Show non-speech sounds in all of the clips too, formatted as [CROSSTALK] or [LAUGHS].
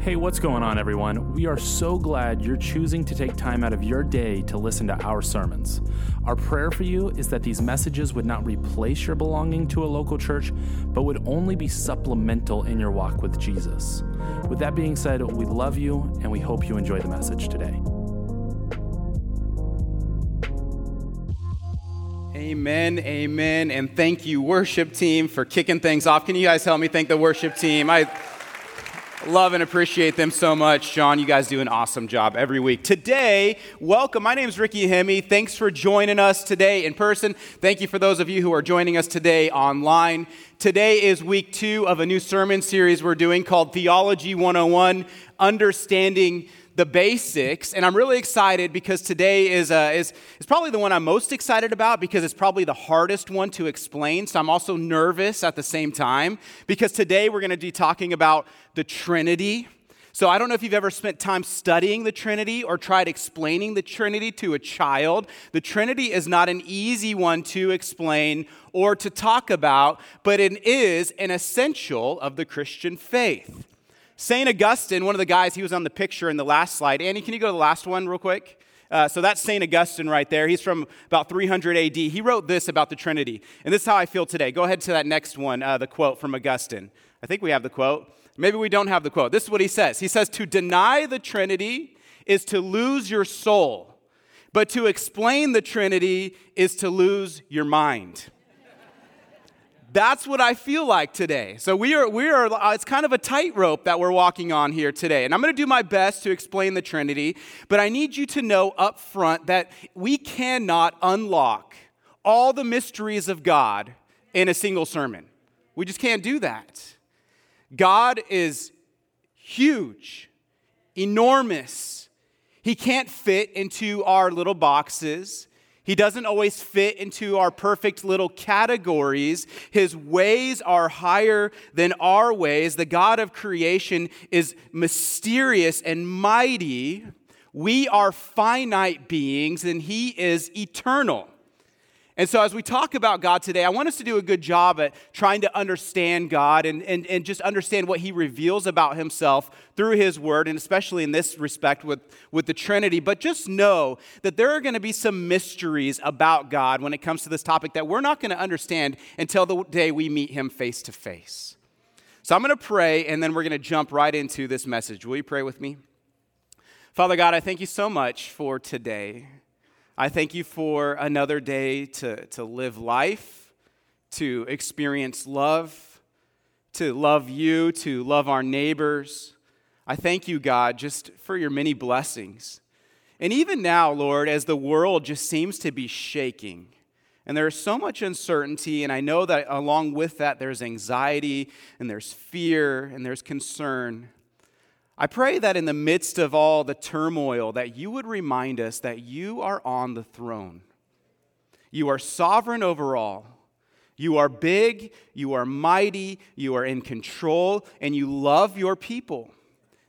Hey, what's going on, everyone? We are so glad you're choosing to take time out of your day to listen to our sermons. Our prayer for you is that these messages would not replace your belonging to a local church, but would only be supplemental in your walk with Jesus. With that being said, we love you and we hope you enjoy the message today. Amen, amen, and thank you, worship team, for kicking things off. Can you guys help me thank the worship team? I love and appreciate them so much. John, you guys do an awesome job every week. Today, welcome. My name is Ricky Hemi. Thanks for joining us today in person. Thank you for those of you who are joining us today online. Today is week two of a new sermon series we're doing called Theology 101 Understanding the basics. And I'm really excited because today is, uh, is, is probably the one I'm most excited about because it's probably the hardest one to explain. So I'm also nervous at the same time because today we're going to be talking about the Trinity. So I don't know if you've ever spent time studying the Trinity or tried explaining the Trinity to a child. The Trinity is not an easy one to explain or to talk about, but it is an essential of the Christian faith. St. Augustine, one of the guys, he was on the picture in the last slide. Annie, can you go to the last one real quick? Uh, so that's St. Augustine right there. He's from about 300 AD. He wrote this about the Trinity. And this is how I feel today. Go ahead to that next one, uh, the quote from Augustine. I think we have the quote. Maybe we don't have the quote. This is what he says He says, To deny the Trinity is to lose your soul, but to explain the Trinity is to lose your mind. That's what I feel like today. So we are, we are, uh, it's kind of a tightrope that we're walking on here today. And I'm going to do my best to explain the Trinity, but I need you to know up front that we cannot unlock all the mysteries of God in a single sermon. We just can't do that. God is huge, enormous. He can't fit into our little boxes. He doesn't always fit into our perfect little categories. His ways are higher than our ways. The God of creation is mysterious and mighty. We are finite beings, and He is eternal. And so, as we talk about God today, I want us to do a good job at trying to understand God and, and, and just understand what He reveals about Himself through His Word, and especially in this respect with, with the Trinity. But just know that there are going to be some mysteries about God when it comes to this topic that we're not going to understand until the day we meet Him face to face. So, I'm going to pray, and then we're going to jump right into this message. Will you pray with me? Father God, I thank you so much for today. I thank you for another day to, to live life, to experience love, to love you, to love our neighbors. I thank you, God, just for your many blessings. And even now, Lord, as the world just seems to be shaking, and there's so much uncertainty, and I know that along with that, there's anxiety, and there's fear, and there's concern. I pray that in the midst of all the turmoil that you would remind us that you are on the throne. You are sovereign over all. You are big, you are mighty, you are in control, and you love your people.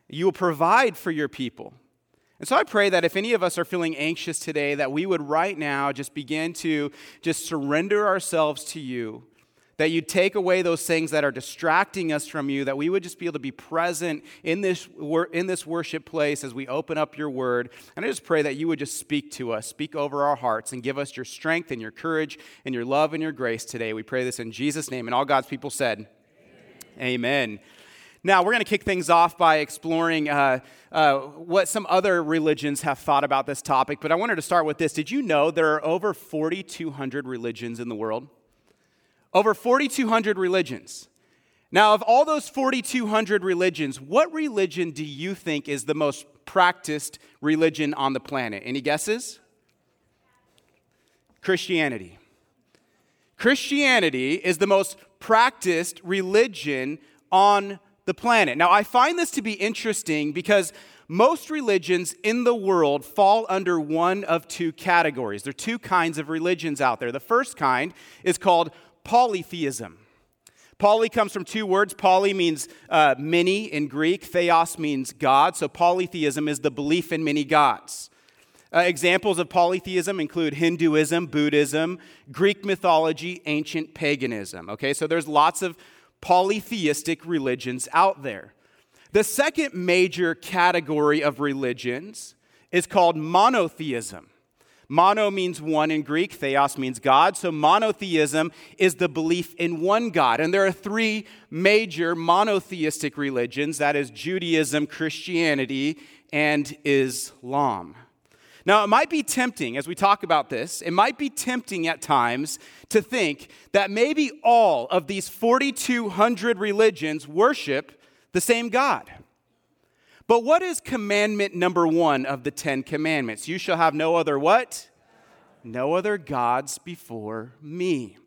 You will provide for your people. And so I pray that if any of us are feeling anxious today, that we would right now just begin to just surrender ourselves to you that you'd take away those things that are distracting us from you, that we would just be able to be present in this, in this worship place as we open up your word. And I just pray that you would just speak to us, speak over our hearts, and give us your strength and your courage and your love and your grace today. We pray this in Jesus' name. And all God's people said, Amen. Amen. Now, we're going to kick things off by exploring uh, uh, what some other religions have thought about this topic, but I wanted to start with this. Did you know there are over 4,200 religions in the world? Over 4,200 religions. Now, of all those 4,200 religions, what religion do you think is the most practiced religion on the planet? Any guesses? Christianity. Christianity is the most practiced religion on the planet. Now, I find this to be interesting because most religions in the world fall under one of two categories. There are two kinds of religions out there. The first kind is called polytheism. Poly comes from two words. Poly means uh, many in Greek, theos means God. So polytheism is the belief in many gods. Uh, examples of polytheism include Hinduism, Buddhism, Greek mythology, ancient paganism. Okay, so there's lots of polytheistic religions out there. The second major category of religions is called monotheism. Mono means one in Greek, theos means God. So monotheism is the belief in one God. And there are three major monotheistic religions that is, Judaism, Christianity, and Islam. Now, it might be tempting as we talk about this, it might be tempting at times to think that maybe all of these 4,200 religions worship the same God. But what is commandment number one of the Ten Commandments? You shall have no other what? No other gods before me.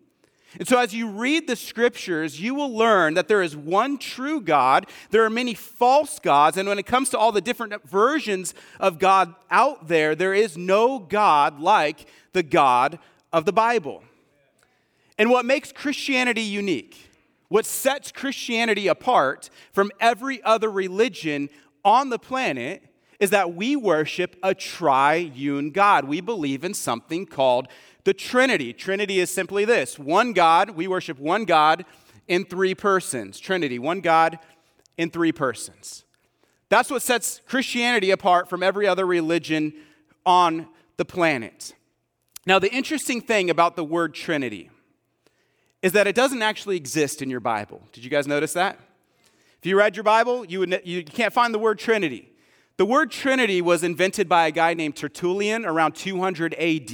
And so, as you read the scriptures, you will learn that there is one true God. There are many false gods. And when it comes to all the different versions of God out there, there is no God like the God of the Bible. And what makes Christianity unique, what sets Christianity apart from every other religion on the planet is that we worship a triune God. We believe in something called the Trinity. Trinity is simply this one God, we worship one God in three persons. Trinity, one God in three persons. That's what sets Christianity apart from every other religion on the planet. Now, the interesting thing about the word Trinity is that it doesn't actually exist in your Bible. Did you guys notice that? If you read your Bible, you, would, you can't find the word Trinity. The word Trinity was invented by a guy named Tertullian around 200 AD,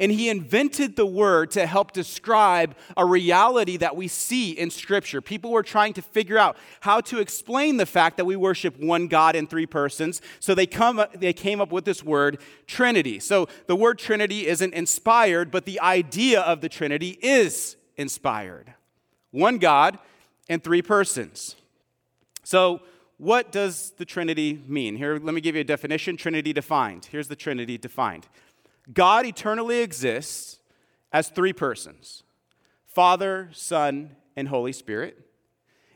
and he invented the word to help describe a reality that we see in Scripture. People were trying to figure out how to explain the fact that we worship one God in three persons, so they, come, they came up with this word Trinity. So the word Trinity isn't inspired, but the idea of the Trinity is inspired. One God and three persons. So, what does the Trinity mean? Here, let me give you a definition Trinity defined. Here's the Trinity defined God eternally exists as three persons Father, Son, and Holy Spirit.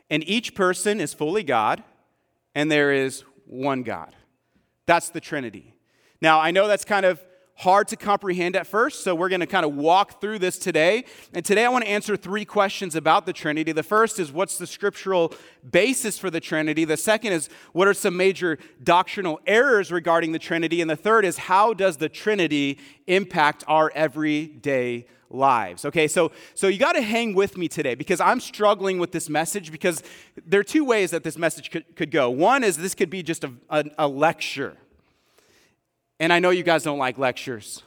And each person is fully God, and there is one God. That's the Trinity. Now, I know that's kind of hard to comprehend at first, so we're going to kind of walk through this today. And today I want to answer three questions about the Trinity. The first is what's the scriptural basis for the Trinity? The second is what are some major doctrinal errors regarding the Trinity? And the third is how does the Trinity impact our everyday lives. Okay, so so you got to hang with me today because I'm struggling with this message because there are two ways that this message could, could go. One is this could be just a, a, a lecture. And I know you guys don't like lectures.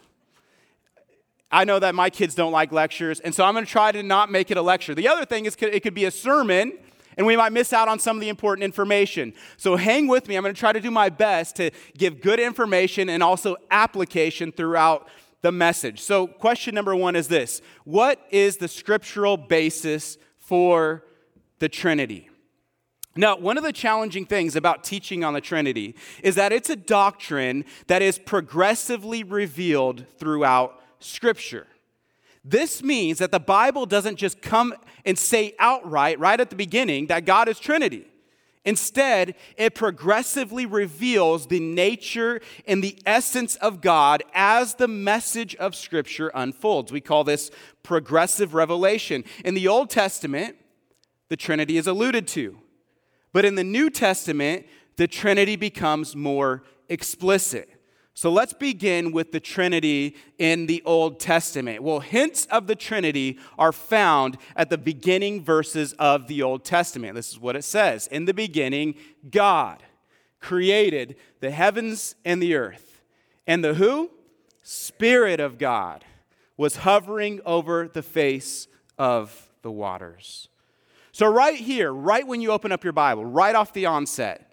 I know that my kids don't like lectures, and so I'm going to try to not make it a lecture. The other thing is, it could be a sermon, and we might miss out on some of the important information. So hang with me. I'm going to try to do my best to give good information and also application throughout the message. So, question number one is this What is the scriptural basis for the Trinity? Now, one of the challenging things about teaching on the Trinity is that it's a doctrine that is progressively revealed throughout Scripture. This means that the Bible doesn't just come and say outright, right at the beginning, that God is Trinity. Instead, it progressively reveals the nature and the essence of God as the message of Scripture unfolds. We call this progressive revelation. In the Old Testament, the Trinity is alluded to. But in the New Testament, the Trinity becomes more explicit. So let's begin with the Trinity in the Old Testament. Well, hints of the Trinity are found at the beginning verses of the Old Testament. This is what it says In the beginning, God created the heavens and the earth. And the who? Spirit of God was hovering over the face of the waters. So, right here, right when you open up your Bible, right off the onset,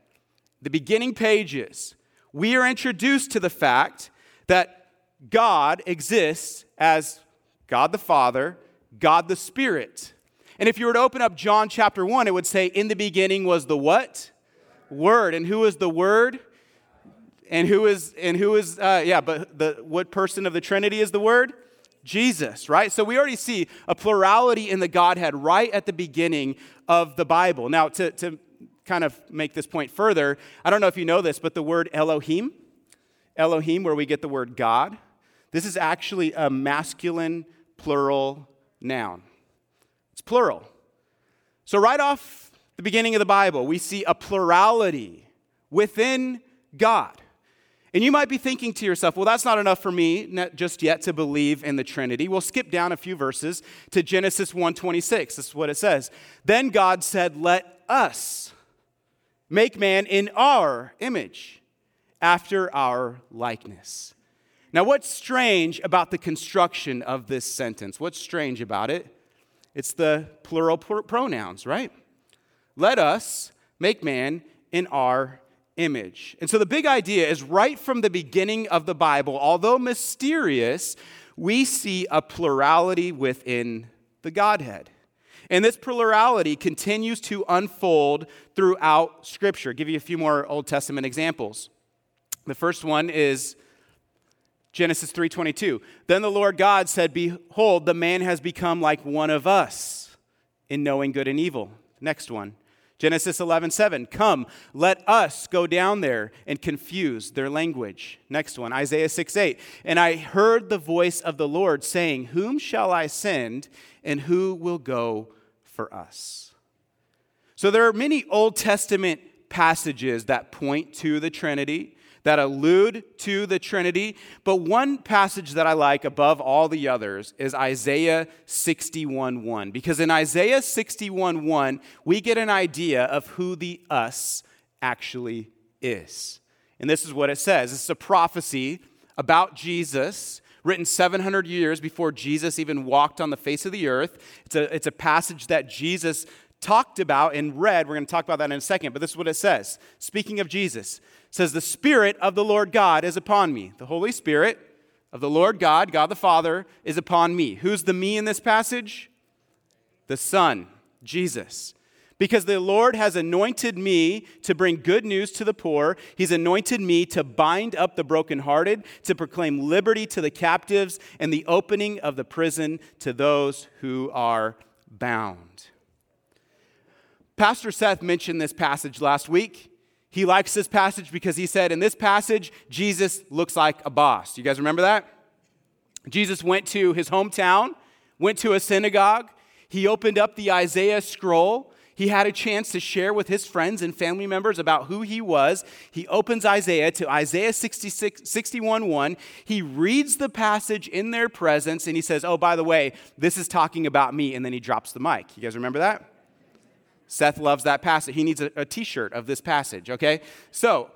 the beginning pages, we are introduced to the fact that God exists as God the Father, God the Spirit. And if you were to open up John chapter 1, it would say, In the beginning was the what? Word. And who is the Word? And who is, and who is, uh, yeah, but the, what person of the Trinity is the Word? Jesus, right? So we already see a plurality in the Godhead right at the beginning of the Bible. Now, to, to kind of make this point further, I don't know if you know this, but the word Elohim, Elohim, where we get the word God, this is actually a masculine plural noun. It's plural. So, right off the beginning of the Bible, we see a plurality within God. And you might be thinking to yourself, well, that's not enough for me just yet to believe in the Trinity. We'll skip down a few verses to Genesis 1:26. This is what it says. Then God said, "Let us make man in our image, after our likeness." Now, what's strange about the construction of this sentence? What's strange about it? It's the plural pr- pronouns, right? Let us make man in our image. And so the big idea is right from the beginning of the Bible, although mysterious, we see a plurality within the Godhead. And this plurality continues to unfold throughout Scripture. I'll give you a few more Old Testament examples. The first one is Genesis 3:22. Then the Lord God said, "Behold, the man has become like one of us in knowing good and evil." Next one. Genesis 11, 7. Come, let us go down there and confuse their language. Next one, Isaiah 6, 8. And I heard the voice of the Lord saying, Whom shall I send, and who will go for us? So there are many Old Testament passages that point to the Trinity that allude to the Trinity. But one passage that I like above all the others is Isaiah 61:1 because in Isaiah 61:1 we get an idea of who the us actually is. And this is what it says. It's a prophecy about Jesus written 700 years before Jesus even walked on the face of the earth. It's a, it's a passage that Jesus talked about and read. We're going to talk about that in a second, but this is what it says. Speaking of Jesus, says, The Spirit of the Lord God is upon me. The Holy Spirit of the Lord God, God the Father, is upon me. Who's the me in this passage? The Son, Jesus. Because the Lord has anointed me to bring good news to the poor. He's anointed me to bind up the brokenhearted, to proclaim liberty to the captives, and the opening of the prison to those who are bound. Pastor Seth mentioned this passage last week. He likes this passage because he said, in this passage, Jesus looks like a boss. You guys remember that? Jesus went to his hometown, went to a synagogue, he opened up the Isaiah scroll. He had a chance to share with his friends and family members about who he was. He opens Isaiah to Isaiah 66, 61 1. He reads the passage in their presence and he says, Oh, by the way, this is talking about me. And then he drops the mic. You guys remember that? Seth loves that passage. He needs a a t shirt of this passage, okay? So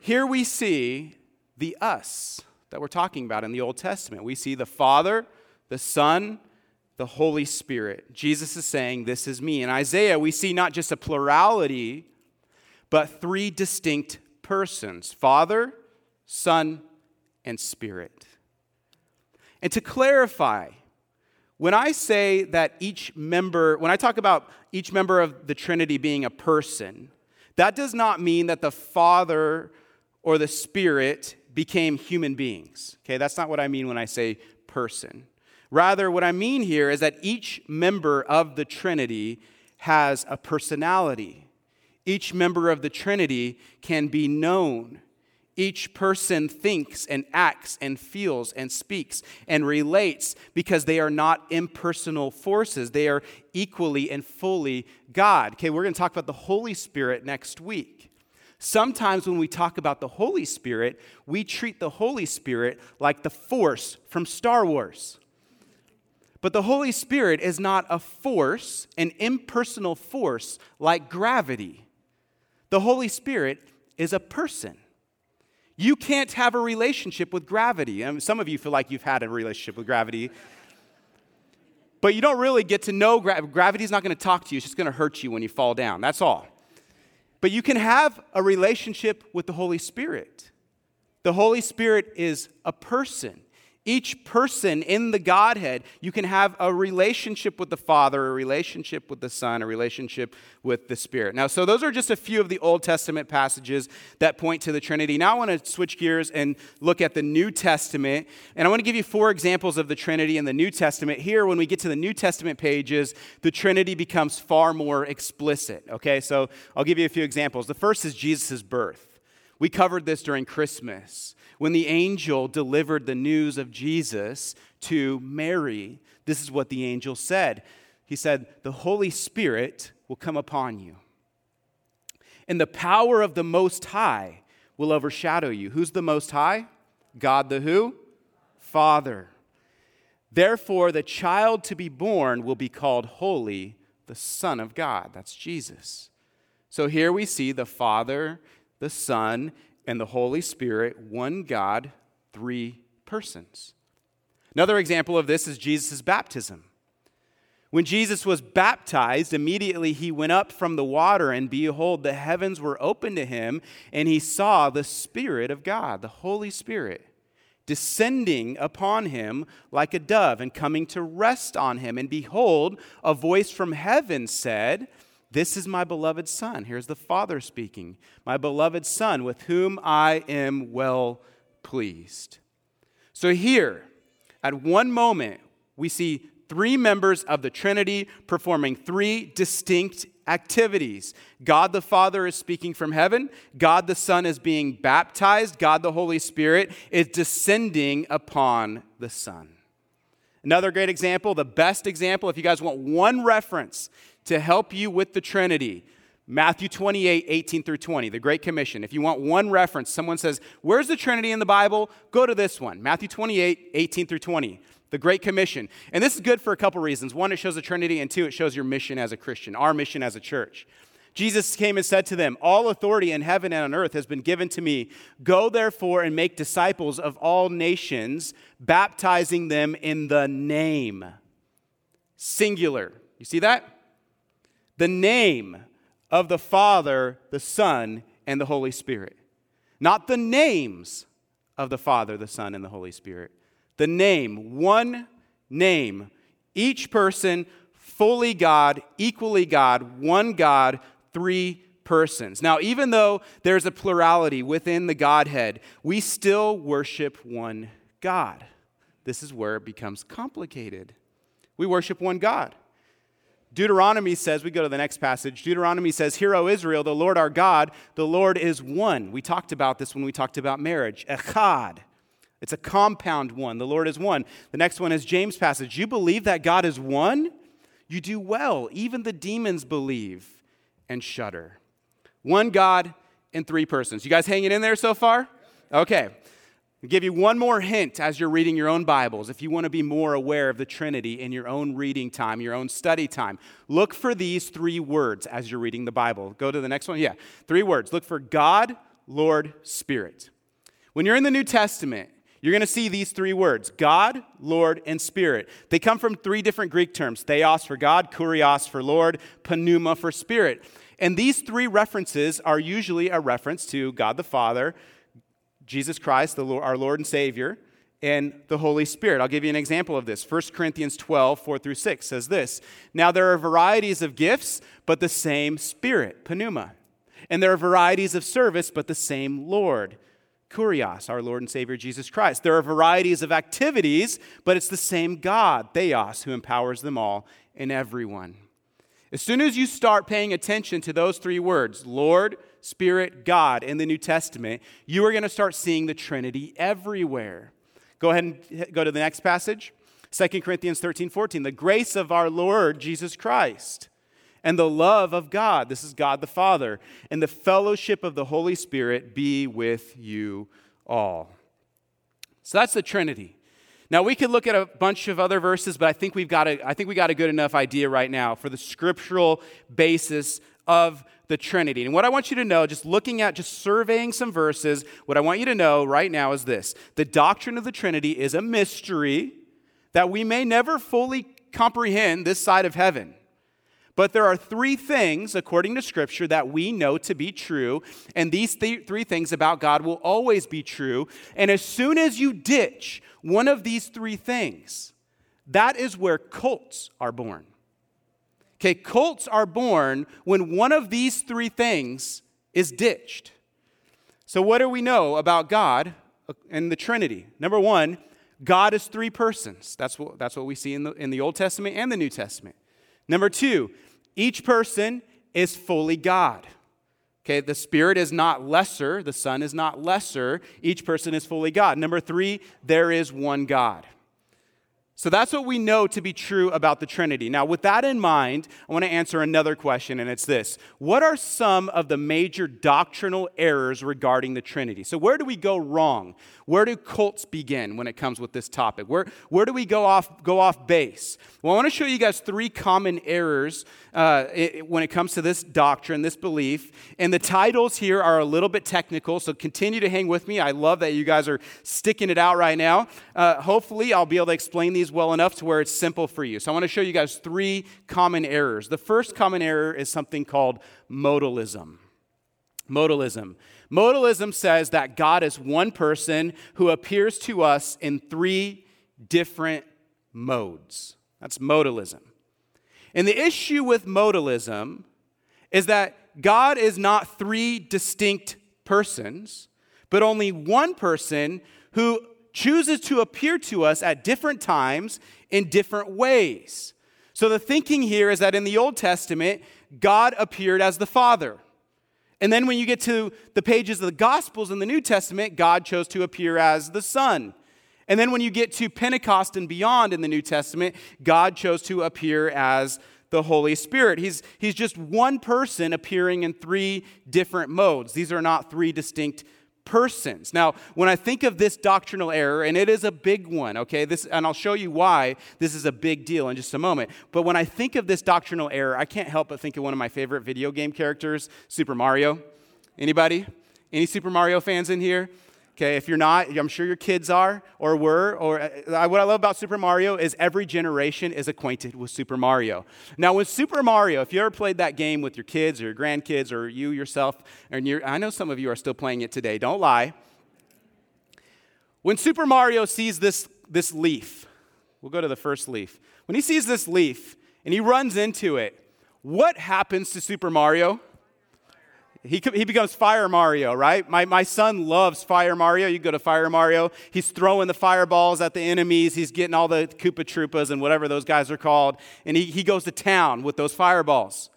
here we see the us that we're talking about in the Old Testament. We see the Father, the Son, the Holy Spirit. Jesus is saying, This is me. In Isaiah, we see not just a plurality, but three distinct persons Father, Son, and Spirit. And to clarify, when I say that each member, when I talk about each member of the Trinity being a person, that does not mean that the Father or the Spirit became human beings. Okay, that's not what I mean when I say person. Rather, what I mean here is that each member of the Trinity has a personality. Each member of the Trinity can be known. Each person thinks and acts and feels and speaks and relates because they are not impersonal forces. They are equally and fully God. Okay, we're going to talk about the Holy Spirit next week. Sometimes when we talk about the Holy Spirit, we treat the Holy Spirit like the force from Star Wars. But the Holy Spirit is not a force, an impersonal force like gravity. The Holy Spirit is a person. You can't have a relationship with gravity. I mean, some of you feel like you've had a relationship with gravity. But you don't really get to know gravity. Gravity's not going to talk to you, it's just going to hurt you when you fall down. That's all. But you can have a relationship with the Holy Spirit. The Holy Spirit is a person. Each person in the Godhead, you can have a relationship with the Father, a relationship with the Son, a relationship with the Spirit. Now, so those are just a few of the Old Testament passages that point to the Trinity. Now, I want to switch gears and look at the New Testament. And I want to give you four examples of the Trinity in the New Testament. Here, when we get to the New Testament pages, the Trinity becomes far more explicit. Okay, so I'll give you a few examples. The first is Jesus' birth. We covered this during Christmas when the angel delivered the news of Jesus to Mary, this is what the angel said. He said, The Holy Spirit will come upon you. and the power of the Most High will overshadow you. Who's the Most High? God the who? Father. Therefore, the child to be born will be called holy, the Son of God. That's Jesus. So here we see the Father, the Son, and the Holy Spirit, one God, three persons. Another example of this is Jesus' baptism. When Jesus was baptized, immediately he went up from the water, and behold, the heavens were opened to him, and he saw the Spirit of God, the Holy Spirit, descending upon him like a dove and coming to rest on him. And behold, a voice from heaven said, This is my beloved Son. Here's the Father speaking, my beloved Son, with whom I am well pleased. So here, at one moment, we see three members of the Trinity performing three distinct activities. God the Father is speaking from heaven, God the Son is being baptized, God the Holy Spirit is descending upon the Son. Another great example, the best example, if you guys want one reference to help you with the Trinity, Matthew 28, 18 through 20, the Great Commission. If you want one reference, someone says, Where's the Trinity in the Bible? Go to this one Matthew 28, 18 through 20 the Great Commission. And this is good for a couple reasons. One, it shows the Trinity, and two, it shows your mission as a Christian, our mission as a church. Jesus came and said to them, All authority in heaven and on earth has been given to me. Go therefore and make disciples of all nations, baptizing them in the name. Singular. You see that? The name of the Father, the Son, and the Holy Spirit. Not the names of the Father, the Son, and the Holy Spirit the name, one name, each person fully God, equally God, one God, three persons. Now, even though there's a plurality within the Godhead, we still worship one God. This is where it becomes complicated. We worship one God. Deuteronomy says, we go to the next passage. Deuteronomy says, Hear, O Israel, the Lord our God, the Lord is one. We talked about this when we talked about marriage. Echad. It's a compound one. The Lord is one. The next one is James' passage. You believe that God is one? You do well. Even the demons believe and shudder. One God in three persons. You guys hanging in there so far? Okay. I'll give you one more hint as you're reading your own Bibles. If you want to be more aware of the Trinity in your own reading time, your own study time, look for these three words as you're reading the Bible. Go to the next one. Yeah, three words. Look for God, Lord, Spirit. When you're in the New Testament, you're going to see these three words God, Lord, and Spirit. They come from three different Greek terms theos for God, kurios for Lord, pneuma for Spirit. And these three references are usually a reference to God the Father, Jesus Christ, Lord, our Lord and Savior, and the Holy Spirit. I'll give you an example of this. 1 Corinthians 12, 4 through 6 says this Now there are varieties of gifts, but the same Spirit, pneuma. And there are varieties of service, but the same Lord kurios, our Lord and Savior Jesus Christ. There are varieties of activities, but it's the same God, theos, who empowers them all and everyone. As soon as you start paying attention to those three words, Lord, Spirit, God, in the New Testament, you are going to start seeing the Trinity everywhere. Go ahead and go to the next passage. 2 Corinthians 13, 14. The grace of our Lord Jesus Christ and the love of God, this is God the Father, and the fellowship of the Holy Spirit be with you all. So that's the Trinity. Now we could look at a bunch of other verses, but I think we've got a, I think we got a good enough idea right now for the scriptural basis of the Trinity. And what I want you to know, just looking at, just surveying some verses, what I want you to know right now is this the doctrine of the Trinity is a mystery that we may never fully comprehend this side of heaven. But there are three things, according to Scripture, that we know to be true. And these th- three things about God will always be true. And as soon as you ditch one of these three things, that is where cults are born. Okay, cults are born when one of these three things is ditched. So, what do we know about God uh, and the Trinity? Number one, God is three persons. That's what, that's what we see in the, in the Old Testament and the New Testament. Number two, each person is fully God. Okay, the Spirit is not lesser, the Son is not lesser. Each person is fully God. Number three, there is one God. So that's what we know to be true about the Trinity. Now, with that in mind, I want to answer another question, and it's this What are some of the major doctrinal errors regarding the Trinity? So, where do we go wrong? Where do cults begin when it comes with this topic? Where, where do we go off, go off base? Well, I want to show you guys three common errors uh, it, when it comes to this doctrine, this belief. And the titles here are a little bit technical, so continue to hang with me. I love that you guys are sticking it out right now. Uh, hopefully, I'll be able to explain these well enough to where it's simple for you. So, I want to show you guys three common errors. The first common error is something called modalism. Modalism. Modalism says that God is one person who appears to us in three different modes. That's modalism. And the issue with modalism is that God is not three distinct persons, but only one person who chooses to appear to us at different times in different ways. So the thinking here is that in the Old Testament, God appeared as the Father. And then when you get to the pages of the Gospels in the New Testament, God chose to appear as the Son. And then when you get to Pentecost and beyond in the New Testament, God chose to appear as the Holy Spirit. He's, he's just one person appearing in three different modes. These are not three distinct persons. Now, when I think of this doctrinal error, and it is a big one, okay, this, and I'll show you why this is a big deal in just a moment. But when I think of this doctrinal error, I can't help but think of one of my favorite video game characters, Super Mario. Anybody? Any Super Mario fans in here? Okay, if you're not, I'm sure your kids are or were. Or uh, what I love about Super Mario is every generation is acquainted with Super Mario. Now, with Super Mario, if you ever played that game with your kids or your grandkids or you yourself, and I know some of you are still playing it today. Don't lie. When Super Mario sees this this leaf, we'll go to the first leaf. When he sees this leaf and he runs into it, what happens to Super Mario? He, he becomes Fire Mario, right? My, my son loves Fire Mario. You go to Fire Mario, he's throwing the fireballs at the enemies, he's getting all the Koopa Troopas and whatever those guys are called, and he, he goes to town with those fireballs.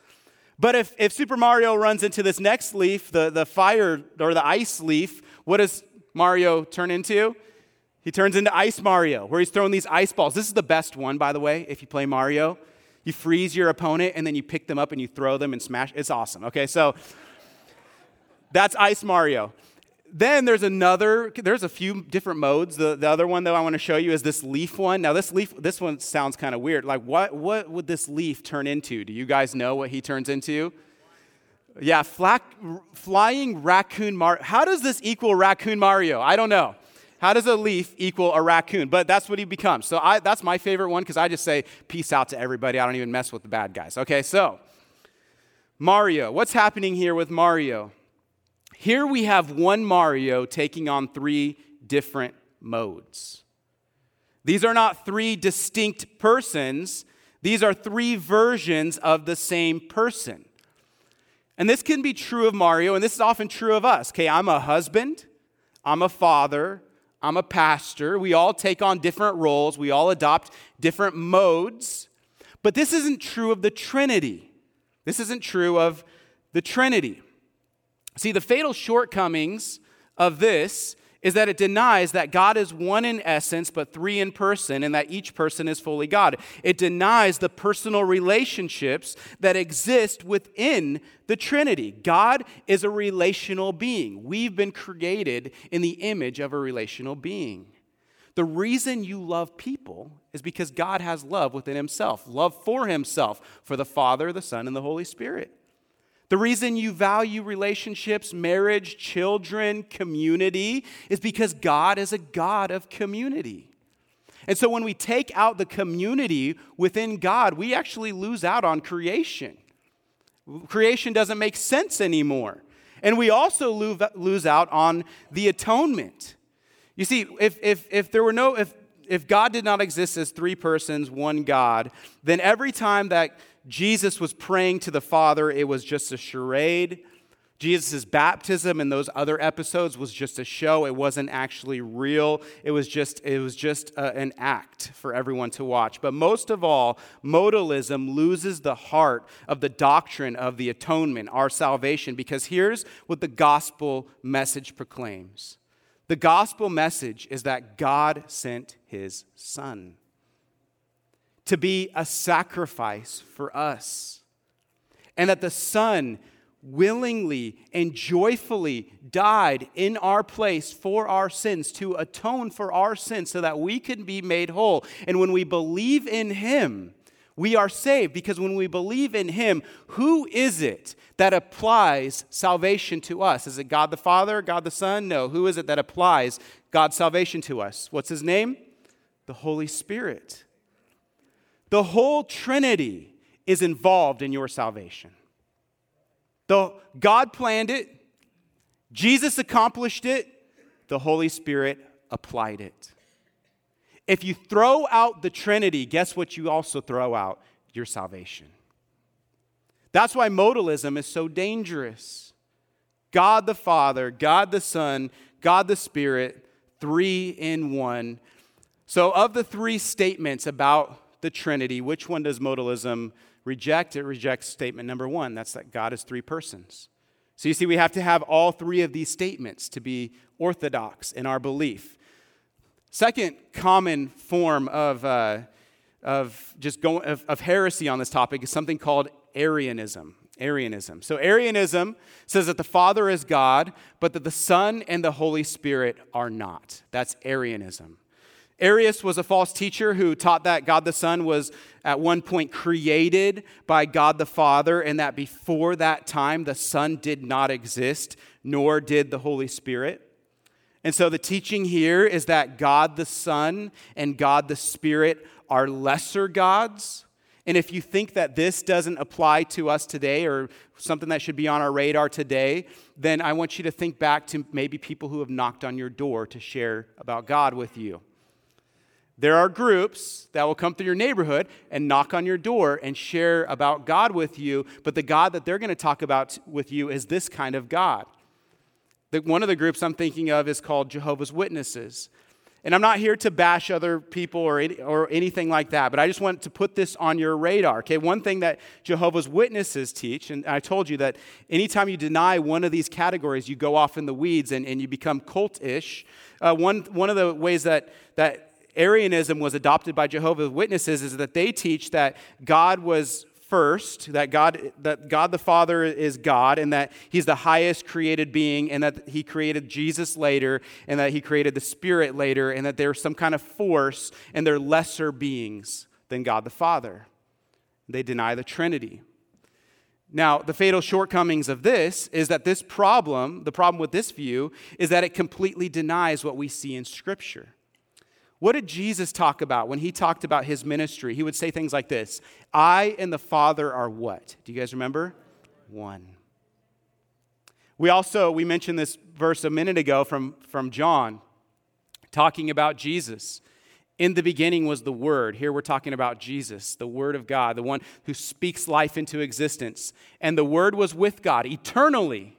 But if, if Super Mario runs into this next leaf, the, the fire or the ice leaf, what does Mario turn into? He turns into Ice Mario, where he's throwing these ice balls. This is the best one, by the way, if you play Mario. You freeze your opponent and then you pick them up and you throw them and smash. It's awesome. Okay, so that's Ice Mario. Then there's another, there's a few different modes. The, the other one that I want to show you is this leaf one. Now, this leaf, this one sounds kind of weird. Like, what, what would this leaf turn into? Do you guys know what he turns into? Yeah, flack, flying raccoon Mario. How does this equal raccoon Mario? I don't know. How does a leaf equal a raccoon? But that's what he becomes. So I, that's my favorite one because I just say peace out to everybody. I don't even mess with the bad guys. Okay, so Mario. What's happening here with Mario? Here we have one Mario taking on three different modes. These are not three distinct persons, these are three versions of the same person. And this can be true of Mario, and this is often true of us. Okay, I'm a husband, I'm a father, I'm a pastor. We all take on different roles, we all adopt different modes. But this isn't true of the Trinity. This isn't true of the Trinity. See, the fatal shortcomings of this is that it denies that God is one in essence, but three in person, and that each person is fully God. It denies the personal relationships that exist within the Trinity. God is a relational being. We've been created in the image of a relational being. The reason you love people is because God has love within himself, love for himself, for the Father, the Son, and the Holy Spirit. The reason you value relationships, marriage, children, community is because God is a God of community. And so when we take out the community within God, we actually lose out on creation. Creation doesn't make sense anymore. And we also lose out on the atonement. You see, if, if, if there were no, if, if God did not exist as three persons, one God, then every time that Jesus was praying to the Father, it was just a charade. Jesus' baptism and those other episodes was just a show. It wasn't actually real. It was just, it was just a, an act for everyone to watch. But most of all, modalism loses the heart of the doctrine of the atonement, our salvation, because here's what the gospel message proclaims the gospel message is that God sent his son. To be a sacrifice for us, and that the Son willingly and joyfully died in our place for our sins to atone for our sins so that we can be made whole. And when we believe in Him, we are saved because when we believe in Him, who is it that applies salvation to us? Is it God the Father, God the Son? No. Who is it that applies God's salvation to us? What's His name? The Holy Spirit. The whole Trinity is involved in your salvation. The, God planned it, Jesus accomplished it, the Holy Spirit applied it. If you throw out the Trinity, guess what you also throw out? Your salvation. That's why modalism is so dangerous. God the Father, God the Son, God the Spirit, three in one. So, of the three statements about the Trinity, which one does modalism reject, it rejects statement number one that's that God is three persons. So you see, we have to have all three of these statements to be orthodox in our belief. Second common form of, uh, of just going, of, of heresy on this topic is something called Arianism. Arianism. So, Arianism says that the Father is God, but that the Son and the Holy Spirit are not. That's Arianism. Arius was a false teacher who taught that God the Son was at one point created by God the Father, and that before that time the Son did not exist, nor did the Holy Spirit. And so the teaching here is that God the Son and God the Spirit are lesser gods. And if you think that this doesn't apply to us today or something that should be on our radar today, then I want you to think back to maybe people who have knocked on your door to share about God with you. There are groups that will come through your neighborhood and knock on your door and share about God with you, but the God that they're going to talk about with you is this kind of God. The, one of the groups I'm thinking of is called Jehovah's Witnesses. And I'm not here to bash other people or, any, or anything like that, but I just want to put this on your radar. Okay, one thing that Jehovah's Witnesses teach, and I told you that anytime you deny one of these categories, you go off in the weeds and, and you become cultish. Uh, one, one of the ways that, that Arianism was adopted by Jehovah's Witnesses is that they teach that God was first, that God, that God the Father is God, and that He's the highest created being, and that He created Jesus later, and that He created the Spirit later, and that they're some kind of force, and they're lesser beings than God the Father. They deny the Trinity. Now, the fatal shortcomings of this is that this problem, the problem with this view, is that it completely denies what we see in Scripture. What did Jesus talk about when he talked about his ministry? He would say things like this I and the Father are what? Do you guys remember? One. We also, we mentioned this verse a minute ago from, from John, talking about Jesus. In the beginning was the Word. Here we're talking about Jesus, the Word of God, the one who speaks life into existence. And the Word was with God eternally.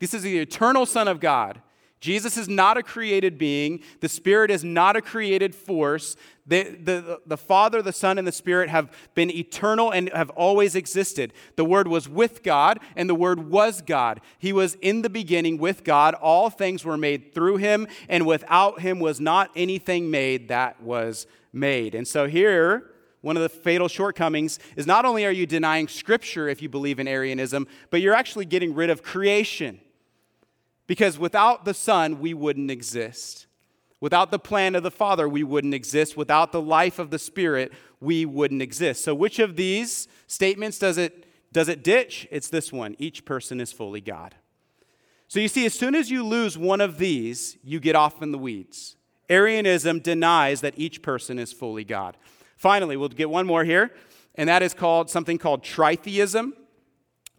This is the eternal Son of God. Jesus is not a created being. The Spirit is not a created force. The, the, the Father, the Son, and the Spirit have been eternal and have always existed. The Word was with God, and the Word was God. He was in the beginning with God. All things were made through Him, and without Him was not anything made that was made. And so here, one of the fatal shortcomings is not only are you denying Scripture if you believe in Arianism, but you're actually getting rid of creation. Because without the Son, we wouldn't exist. Without the plan of the Father, we wouldn't exist. Without the life of the Spirit, we wouldn't exist. So, which of these statements does it, does it ditch? It's this one each person is fully God. So, you see, as soon as you lose one of these, you get off in the weeds. Arianism denies that each person is fully God. Finally, we'll get one more here, and that is called something called tritheism.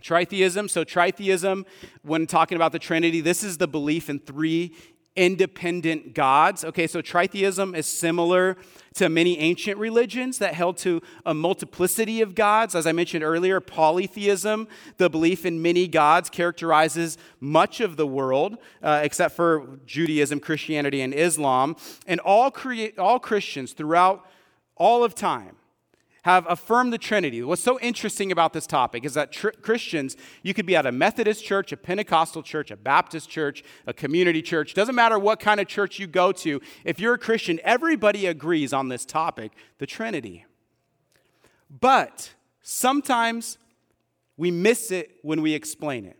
Tritheism. So, tritheism, when talking about the Trinity, this is the belief in three independent gods. Okay, so tritheism is similar to many ancient religions that held to a multiplicity of gods. As I mentioned earlier, polytheism, the belief in many gods, characterizes much of the world, uh, except for Judaism, Christianity, and Islam. And all, crea- all Christians throughout all of time have affirmed the Trinity. What's so interesting about this topic is that tr- Christians, you could be at a Methodist church, a Pentecostal church, a Baptist church, a community church, doesn't matter what kind of church you go to. If you're a Christian, everybody agrees on this topic the Trinity. but sometimes we miss it when we explain it.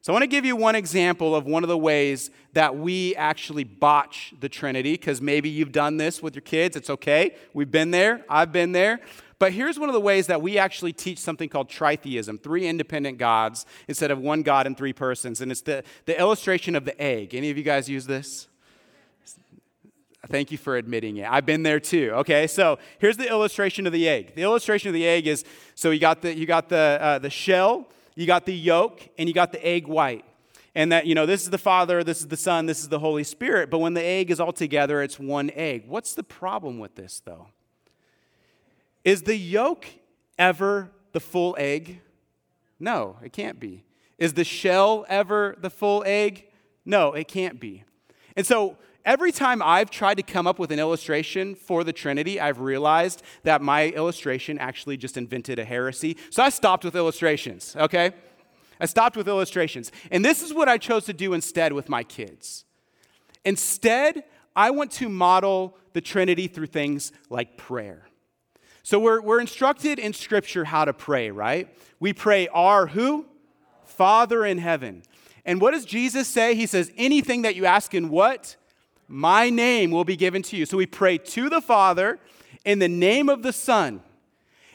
So, I want to give you one example of one of the ways that we actually botch the Trinity, because maybe you've done this with your kids. It's okay. We've been there, I've been there. But here's one of the ways that we actually teach something called tritheism three independent gods instead of one God and three persons. And it's the, the illustration of the egg. Any of you guys use this? Thank you for admitting it. I've been there too. Okay, so here's the illustration of the egg. The illustration of the egg is so you got the, you got the, uh, the shell you got the yolk and you got the egg white. And that, you know, this is the Father, this is the Son, this is the Holy Spirit. But when the egg is all together, it's one egg. What's the problem with this, though? Is the yolk ever the full egg? No, it can't be. Is the shell ever the full egg? No, it can't be. And so every time I've tried to come up with an illustration for the Trinity, I've realized that my illustration actually just invented a heresy. So I stopped with illustrations, okay? I stopped with illustrations. And this is what I chose to do instead with my kids. Instead, I want to model the Trinity through things like prayer. So we're, we're instructed in Scripture how to pray, right? We pray, Our who? Father in heaven. And what does Jesus say? He says, Anything that you ask in what? my name will be given to you. So we pray to the Father in the name of the Son.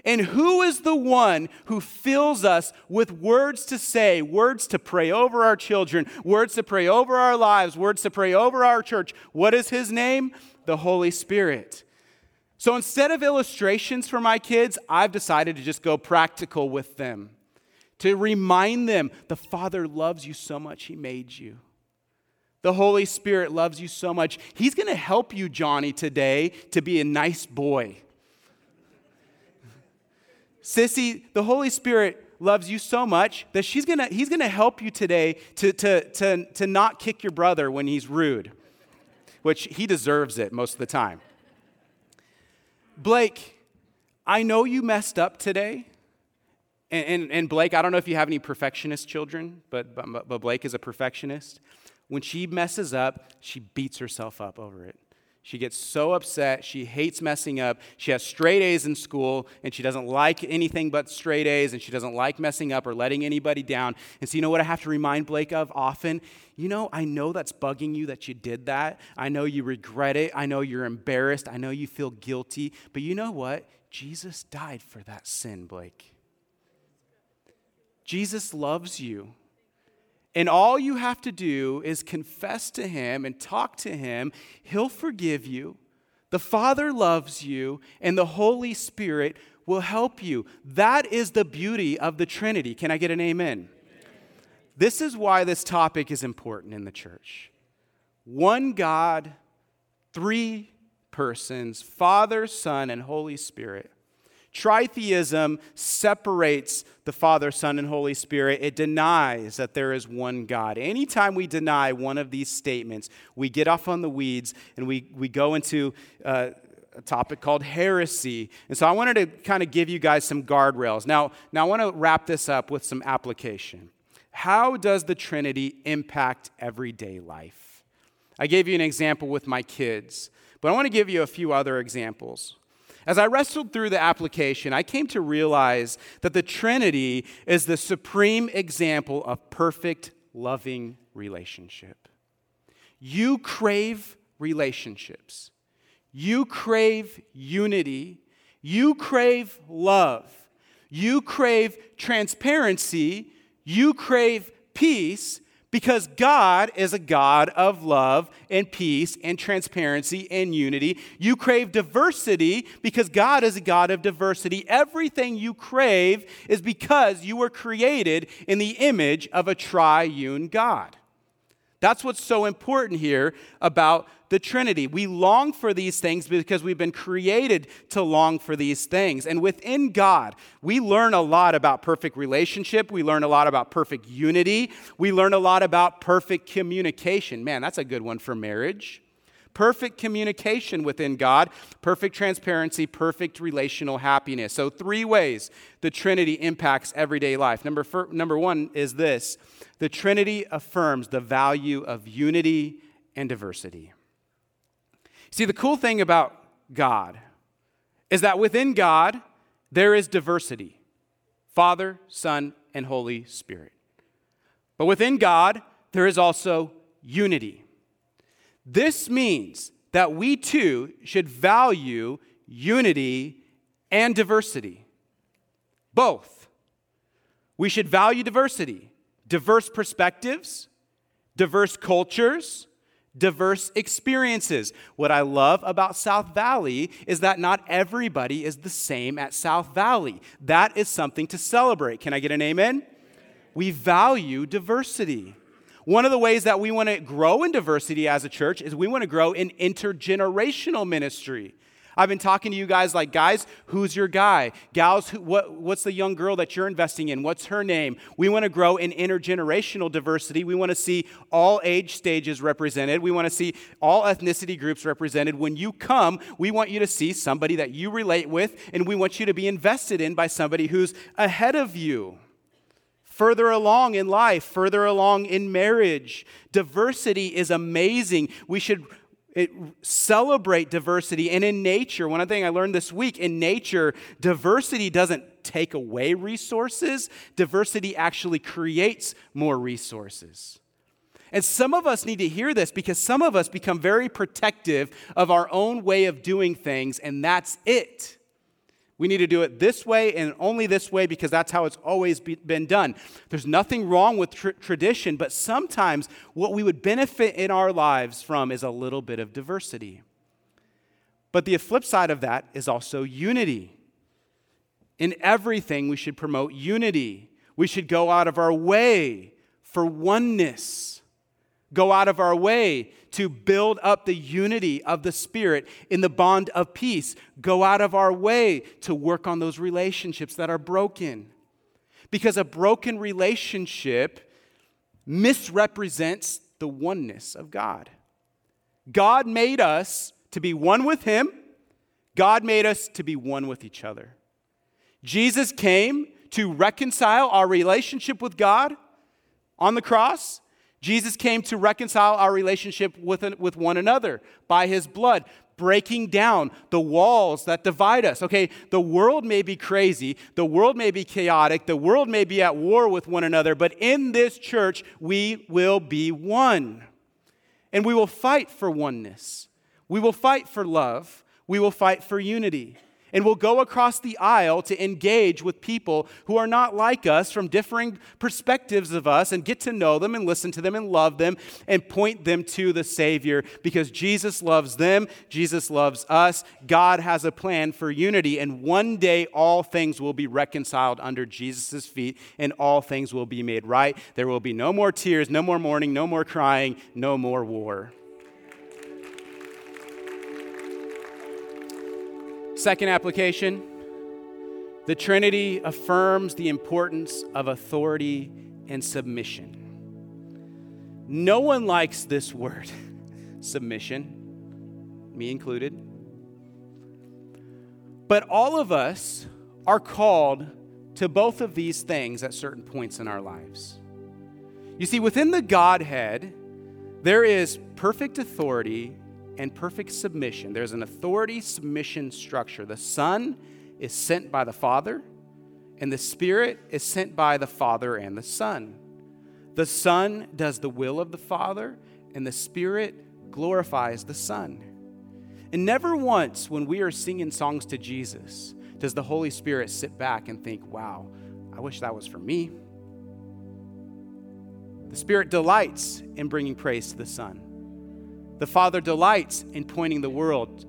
And who is the one who fills us with words to say, words to pray over our children, words to pray over our lives, words to pray over our church? What is his name? The Holy Spirit. So instead of illustrations for my kids, I've decided to just go practical with them, to remind them the Father loves you so much, he made you. The Holy Spirit loves you so much. He's going to help you, Johnny, today to be a nice boy. Sissy, the Holy Spirit loves you so much that she's gonna, he's going to help you today to, to, to, to not kick your brother when he's rude, which he deserves it most of the time. Blake, I know you messed up today. And, and, and Blake, I don't know if you have any perfectionist children, but, but, but Blake is a perfectionist when she messes up, she beats herself up over it. She gets so upset. She hates messing up. She has straight A's in school, and she doesn't like anything but straight A's, and she doesn't like messing up or letting anybody down. And so, you know what I have to remind Blake of often? You know, I know that's bugging you that you did that. I know you regret it. I know you're embarrassed. I know you feel guilty. But you know what? Jesus died for that sin, Blake. Jesus loves you. And all you have to do is confess to Him and talk to Him. He'll forgive you. The Father loves you, and the Holy Spirit will help you. That is the beauty of the Trinity. Can I get an amen? amen? This is why this topic is important in the church. One God, three persons Father, Son, and Holy Spirit Tritheism separates the Father, Son, and Holy Spirit. It denies that there is one God. Anytime we deny one of these statements, we get off on the weeds and we, we go into uh, a topic called heresy. And so I wanted to kind of give you guys some guardrails. Now, now I want to wrap this up with some application. How does the Trinity impact everyday life? I gave you an example with my kids, but I want to give you a few other examples. As I wrestled through the application, I came to realize that the Trinity is the supreme example of perfect, loving relationship. You crave relationships, you crave unity, you crave love, you crave transparency, you crave peace, because God is a God of love and peace and transparency and unity. You crave diversity because God is a God of diversity. Everything you crave is because you were created in the image of a triune God. That's what's so important here about the Trinity. We long for these things because we've been created to long for these things. And within God, we learn a lot about perfect relationship. We learn a lot about perfect unity. We learn a lot about perfect communication. Man, that's a good one for marriage. Perfect communication within God, perfect transparency, perfect relational happiness. So, three ways the Trinity impacts everyday life. Number, four, number one is this the Trinity affirms the value of unity and diversity. See, the cool thing about God is that within God, there is diversity Father, Son, and Holy Spirit. But within God, there is also unity. This means that we too should value unity and diversity. Both. We should value diversity, diverse perspectives, diverse cultures, diverse experiences. What I love about South Valley is that not everybody is the same at South Valley. That is something to celebrate. Can I get an amen? We value diversity. One of the ways that we want to grow in diversity as a church is we want to grow in intergenerational ministry. I've been talking to you guys like, guys, who's your guy? Gals, who, what, what's the young girl that you're investing in? What's her name? We want to grow in intergenerational diversity. We want to see all age stages represented. We want to see all ethnicity groups represented. When you come, we want you to see somebody that you relate with, and we want you to be invested in by somebody who's ahead of you further along in life, further along in marriage. Diversity is amazing. We should it, celebrate diversity. And in nature, one thing I learned this week in nature, diversity doesn't take away resources, diversity actually creates more resources. And some of us need to hear this because some of us become very protective of our own way of doing things, and that's it. We need to do it this way and only this way because that's how it's always be, been done. There's nothing wrong with tr- tradition, but sometimes what we would benefit in our lives from is a little bit of diversity. But the flip side of that is also unity. In everything, we should promote unity. We should go out of our way for oneness go out of our way to build up the unity of the Spirit in the bond of peace, go out of our way to work on those relationships that are broken. Because a broken relationship misrepresents the oneness of God. God made us to be one with Him, God made us to be one with each other. Jesus came to reconcile our relationship with God on the cross Jesus came to reconcile our relationship with, with one another by his blood, breaking down the walls that divide us. Okay, the world may be crazy, the world may be chaotic, the world may be at war with one another, but in this church, we will be one. And we will fight for oneness. We will fight for love. We will fight for unity and we'll go across the aisle to engage with people who are not like us from differing perspectives of us and get to know them and listen to them and love them and point them to the Savior because Jesus loves them, Jesus loves us. God has a plan for unity, and one day all things will be reconciled under Jesus' feet and all things will be made right. There will be no more tears, no more mourning, no more crying, no more war. Second application the Trinity affirms the importance of authority and submission. No one likes this word, [LAUGHS] submission, me included. But all of us are called to both of these things at certain points in our lives. You see, within the Godhead, there is perfect authority and perfect submission. There's an authority submission structure. The Son is sent by the Father, and the Spirit is sent by the Father and the Son. The Son does the will of the Father, and the Spirit glorifies the Son. And never once, when we are singing songs to Jesus, does the Holy Spirit sit back and think, wow, I wish that was for me. The Spirit delights in bringing praise to the Son. The Father delights in pointing the world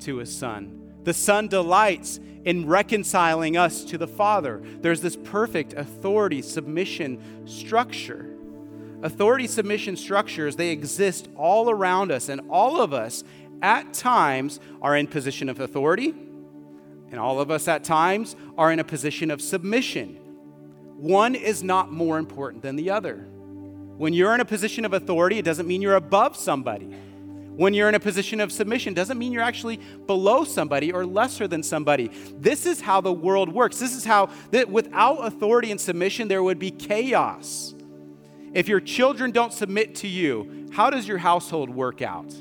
to His Son. The Son delights in reconciling us to the Father. There's this perfect authority submission structure. Authority submission structures, they exist all around us, and all of us at times are in position of authority, and all of us at times are in a position of submission. One is not more important than the other. When you're in a position of authority, it doesn't mean you're above somebody. When you're in a position of submission doesn't mean you're actually below somebody or lesser than somebody. This is how the world works. This is how that without authority and submission there would be chaos. If your children don't submit to you, how does your household work out?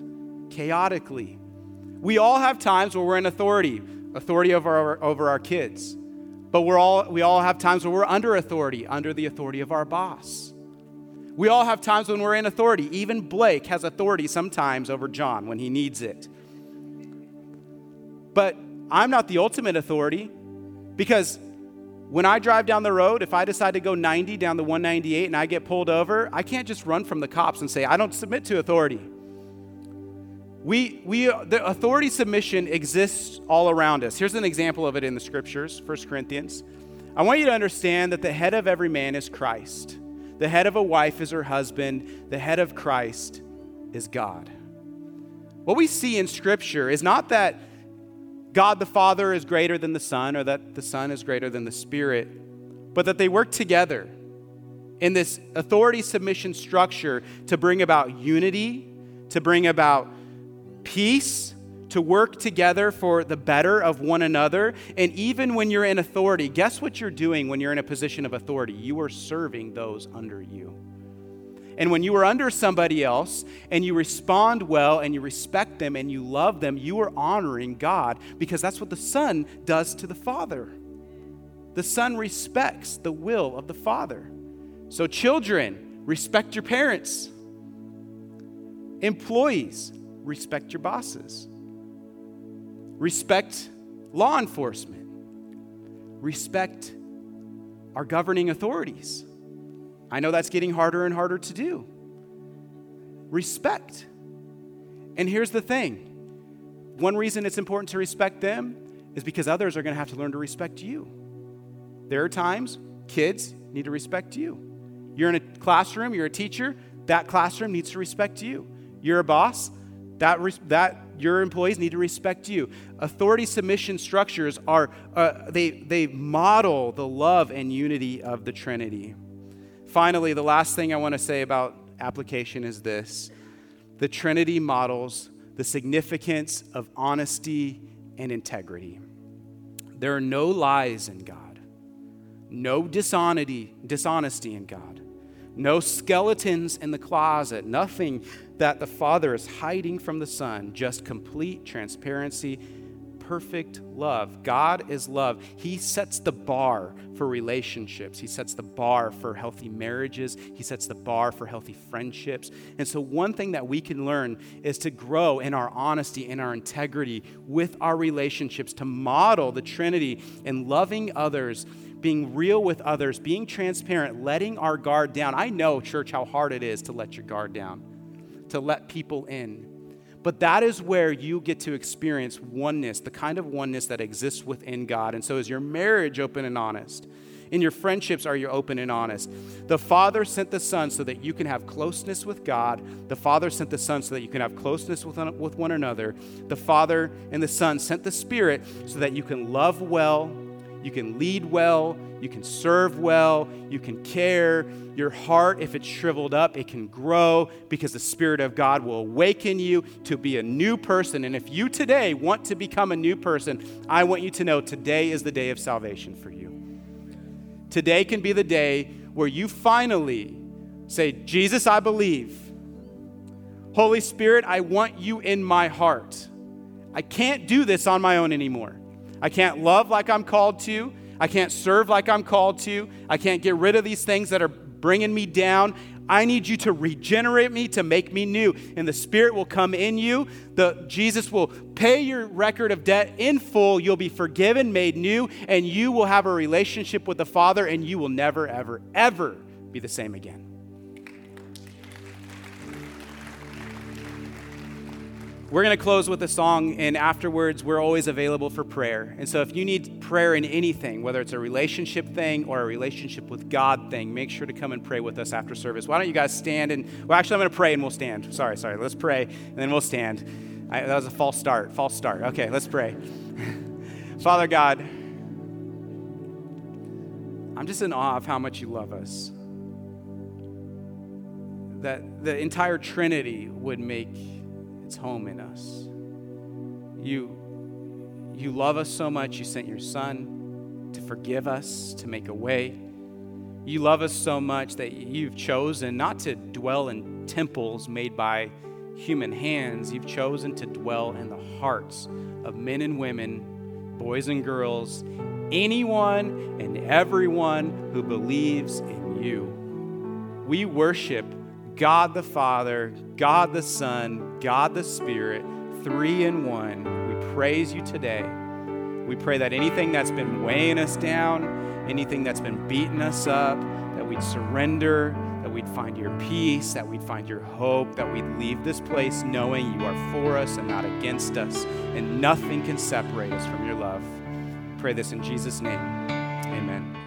Chaotically. We all have times where we're in authority, authority over our, over our kids. But we're all, we all have times where we're under authority, under the authority of our boss. We all have times when we're in authority. Even Blake has authority sometimes over John when he needs it. But I'm not the ultimate authority because when I drive down the road, if I decide to go 90 down the 198 and I get pulled over, I can't just run from the cops and say, I don't submit to authority. We, we, the authority submission exists all around us. Here's an example of it in the scriptures, 1 Corinthians. I want you to understand that the head of every man is Christ. The head of a wife is her husband. The head of Christ is God. What we see in scripture is not that God the Father is greater than the Son or that the Son is greater than the Spirit, but that they work together in this authority submission structure to bring about unity, to bring about peace, to work together for the better of one another. And even when you're in authority, guess what you're doing when you're in a position of authority? You are serving those under you. And when you are under somebody else and you respond well and you respect them and you love them, you are honoring God because that's what the Son does to the Father. The Son respects the will of the Father. So, children, respect your parents. Employees, respect your bosses. Respect law enforcement. Respect our governing authorities. I know that's getting harder and harder to do. Respect. And here's the thing one reason it's important to respect them is because others are going to have to learn to respect you. There are times kids need to respect you. You're in a classroom, you're a teacher, that classroom needs to respect you. You're a boss, that, that your employees need to respect you. Authority submission structures are, uh, they, they model the love and unity of the Trinity. Finally, the last thing I want to say about application is this the Trinity models the significance of honesty and integrity. There are no lies in God, no dishonesty, dishonesty in God, no skeletons in the closet, nothing that the Father is hiding from the Son, just complete transparency, perfect love. God is love. He sets the bar for relationships, He sets the bar for healthy marriages, He sets the bar for healthy friendships. And so, one thing that we can learn is to grow in our honesty, in our integrity with our relationships, to model the Trinity in loving others being real with others, being transparent, letting our guard down. I know, church, how hard it is to let your guard down to let people in. But that is where you get to experience oneness, the kind of oneness that exists within God. And so, is your marriage open and honest? In your friendships, are you open and honest? The Father sent the Son so that you can have closeness with God. The Father sent the Son so that you can have closeness with, with one another. The Father and the Son sent the Spirit so that you can love well, you can lead well, you can serve well, you can care. Your heart, if it's shriveled up, it can grow because the Spirit of God will awaken you to be a new person. And if you today want to become a new person, I want you to know today is the day of salvation for you. Today can be the day where you finally say, Jesus, I believe. Holy Spirit, I want you in my heart. I can't do this on my own anymore. I can't love like I'm called to. I can't serve like I'm called to. I can't get rid of these things that are bringing me down. I need you to regenerate me to make me new. And the Spirit will come in you. The, Jesus will pay your record of debt in full. You'll be forgiven, made new, and you will have a relationship with the Father, and you will never, ever, ever be the same again. We're going to close with a song, and afterwards, we're always available for prayer. And so, if you need prayer in anything, whether it's a relationship thing or a relationship with God thing, make sure to come and pray with us after service. Why don't you guys stand and, well, actually, I'm going to pray and we'll stand. Sorry, sorry. Let's pray and then we'll stand. I, that was a false start. False start. Okay, let's pray. [LAUGHS] Father God, I'm just in awe of how much you love us. That the entire Trinity would make its home in us. You, you love us so much, you sent your Son to forgive us, to make a way. You love us so much that you've chosen not to dwell in temples made by human hands, you've chosen to dwell in the hearts of men and women, boys and girls, anyone and everyone who believes in you. We worship God the Father, God the Son, God the Spirit, three in one. We praise you today. We pray that anything that's been weighing us down, anything that's been beating us up, that we'd surrender, that we'd find your peace, that we'd find your hope, that we'd leave this place knowing you are for us and not against us, and nothing can separate us from your love. Pray this in Jesus' name. Amen.